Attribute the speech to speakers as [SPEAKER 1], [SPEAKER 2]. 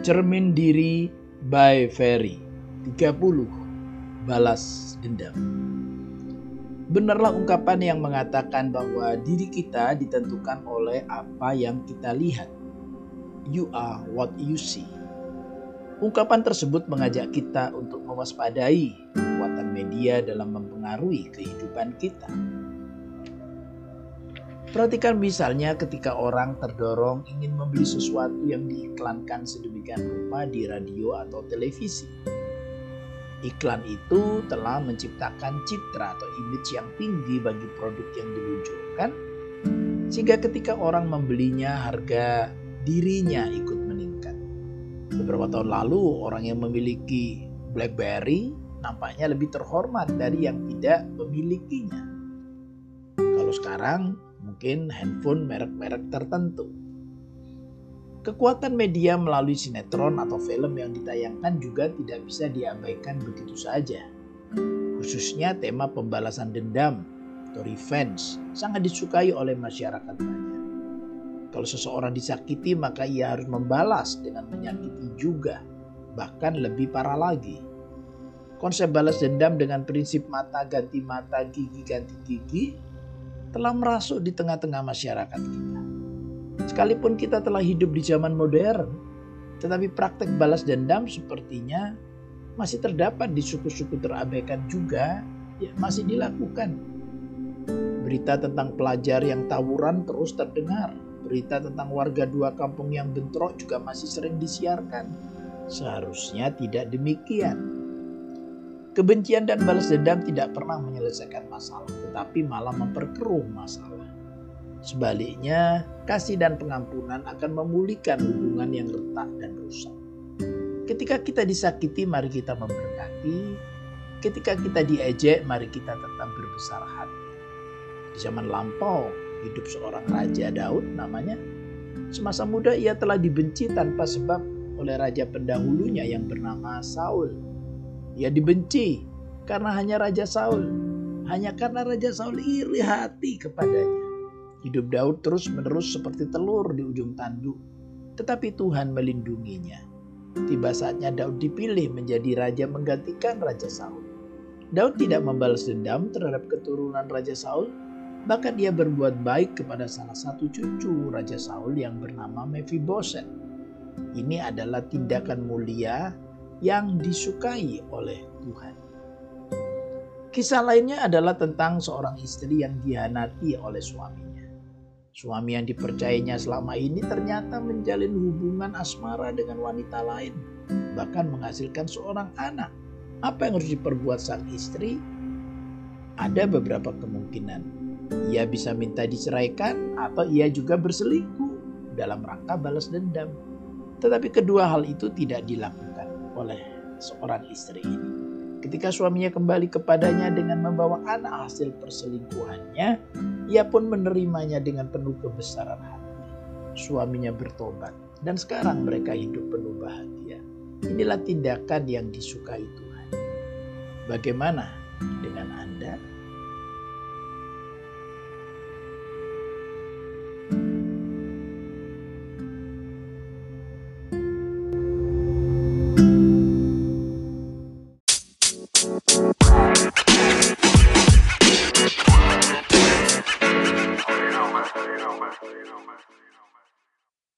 [SPEAKER 1] Cermin Diri by Ferry 30 Balas Dendam Benarlah ungkapan yang mengatakan bahwa diri kita ditentukan oleh apa yang kita lihat. You are what you see. Ungkapan tersebut mengajak kita untuk mewaspadai kekuatan media dalam mempengaruhi kehidupan kita. Perhatikan misalnya ketika orang terdorong ingin membeli sesuatu yang diiklankan sedemikian rupa di radio atau televisi. Iklan itu telah menciptakan citra atau image yang tinggi bagi produk yang diluncurkan, sehingga ketika orang membelinya harga dirinya ikut meningkat. Beberapa tahun lalu orang yang memiliki BlackBerry nampaknya lebih terhormat dari yang tidak memilikinya. Kalau sekarang mungkin handphone merek-merek tertentu. Kekuatan media melalui sinetron atau film yang ditayangkan juga tidak bisa diabaikan begitu saja. Khususnya tema pembalasan dendam atau revenge sangat disukai oleh masyarakat banyak. Kalau seseorang disakiti maka ia harus membalas dengan menyakiti juga, bahkan lebih parah lagi. Konsep balas dendam dengan prinsip mata ganti mata, gigi ganti gigi telah merasuk di tengah-tengah masyarakat kita. Sekalipun kita telah hidup di zaman modern, tetapi praktek balas dendam sepertinya masih terdapat di suku-suku terabaikan juga, ya masih dilakukan. Berita tentang pelajar yang tawuran terus terdengar. Berita tentang warga dua kampung yang bentrok juga masih sering disiarkan. Seharusnya tidak demikian. Kebencian dan balas dendam tidak pernah menyelesaikan masalah, tetapi malah memperkeruh masalah. Sebaliknya, kasih dan pengampunan akan memulihkan hubungan yang retak dan rusak. Ketika kita disakiti, mari kita memberkati. Ketika kita diejek, mari kita tetap berbesar hati. Di zaman lampau, hidup seorang raja Daud namanya. Semasa muda ia telah dibenci tanpa sebab oleh raja pendahulunya yang bernama Saul ia dibenci karena hanya Raja Saul. Hanya karena Raja Saul iri hati kepadanya. Hidup Daud terus menerus seperti telur di ujung tanduk. Tetapi Tuhan melindunginya. Tiba saatnya Daud dipilih menjadi raja menggantikan Raja Saul. Daud tidak membalas dendam terhadap keturunan Raja Saul, bahkan dia berbuat baik kepada salah satu cucu Raja Saul yang bernama Mephiboset. Ini adalah tindakan mulia yang disukai oleh Tuhan. Kisah lainnya adalah tentang seorang istri yang dihanati oleh suaminya. Suami yang dipercayainya selama ini ternyata menjalin hubungan asmara dengan wanita lain, bahkan menghasilkan seorang anak. Apa yang harus diperbuat sang istri? Ada beberapa kemungkinan. Ia bisa minta diceraikan atau ia juga berselingkuh dalam rangka balas dendam. Tetapi kedua hal itu tidak dilakukan oleh seorang istri ini. Ketika suaminya kembali kepadanya dengan membawa anak hasil perselingkuhannya, ia pun menerimanya dengan penuh kebesaran hati. Suaminya bertobat dan sekarang mereka hidup penuh bahagia. Inilah tindakan yang disukai Tuhan. Bagaimana dengan Anda?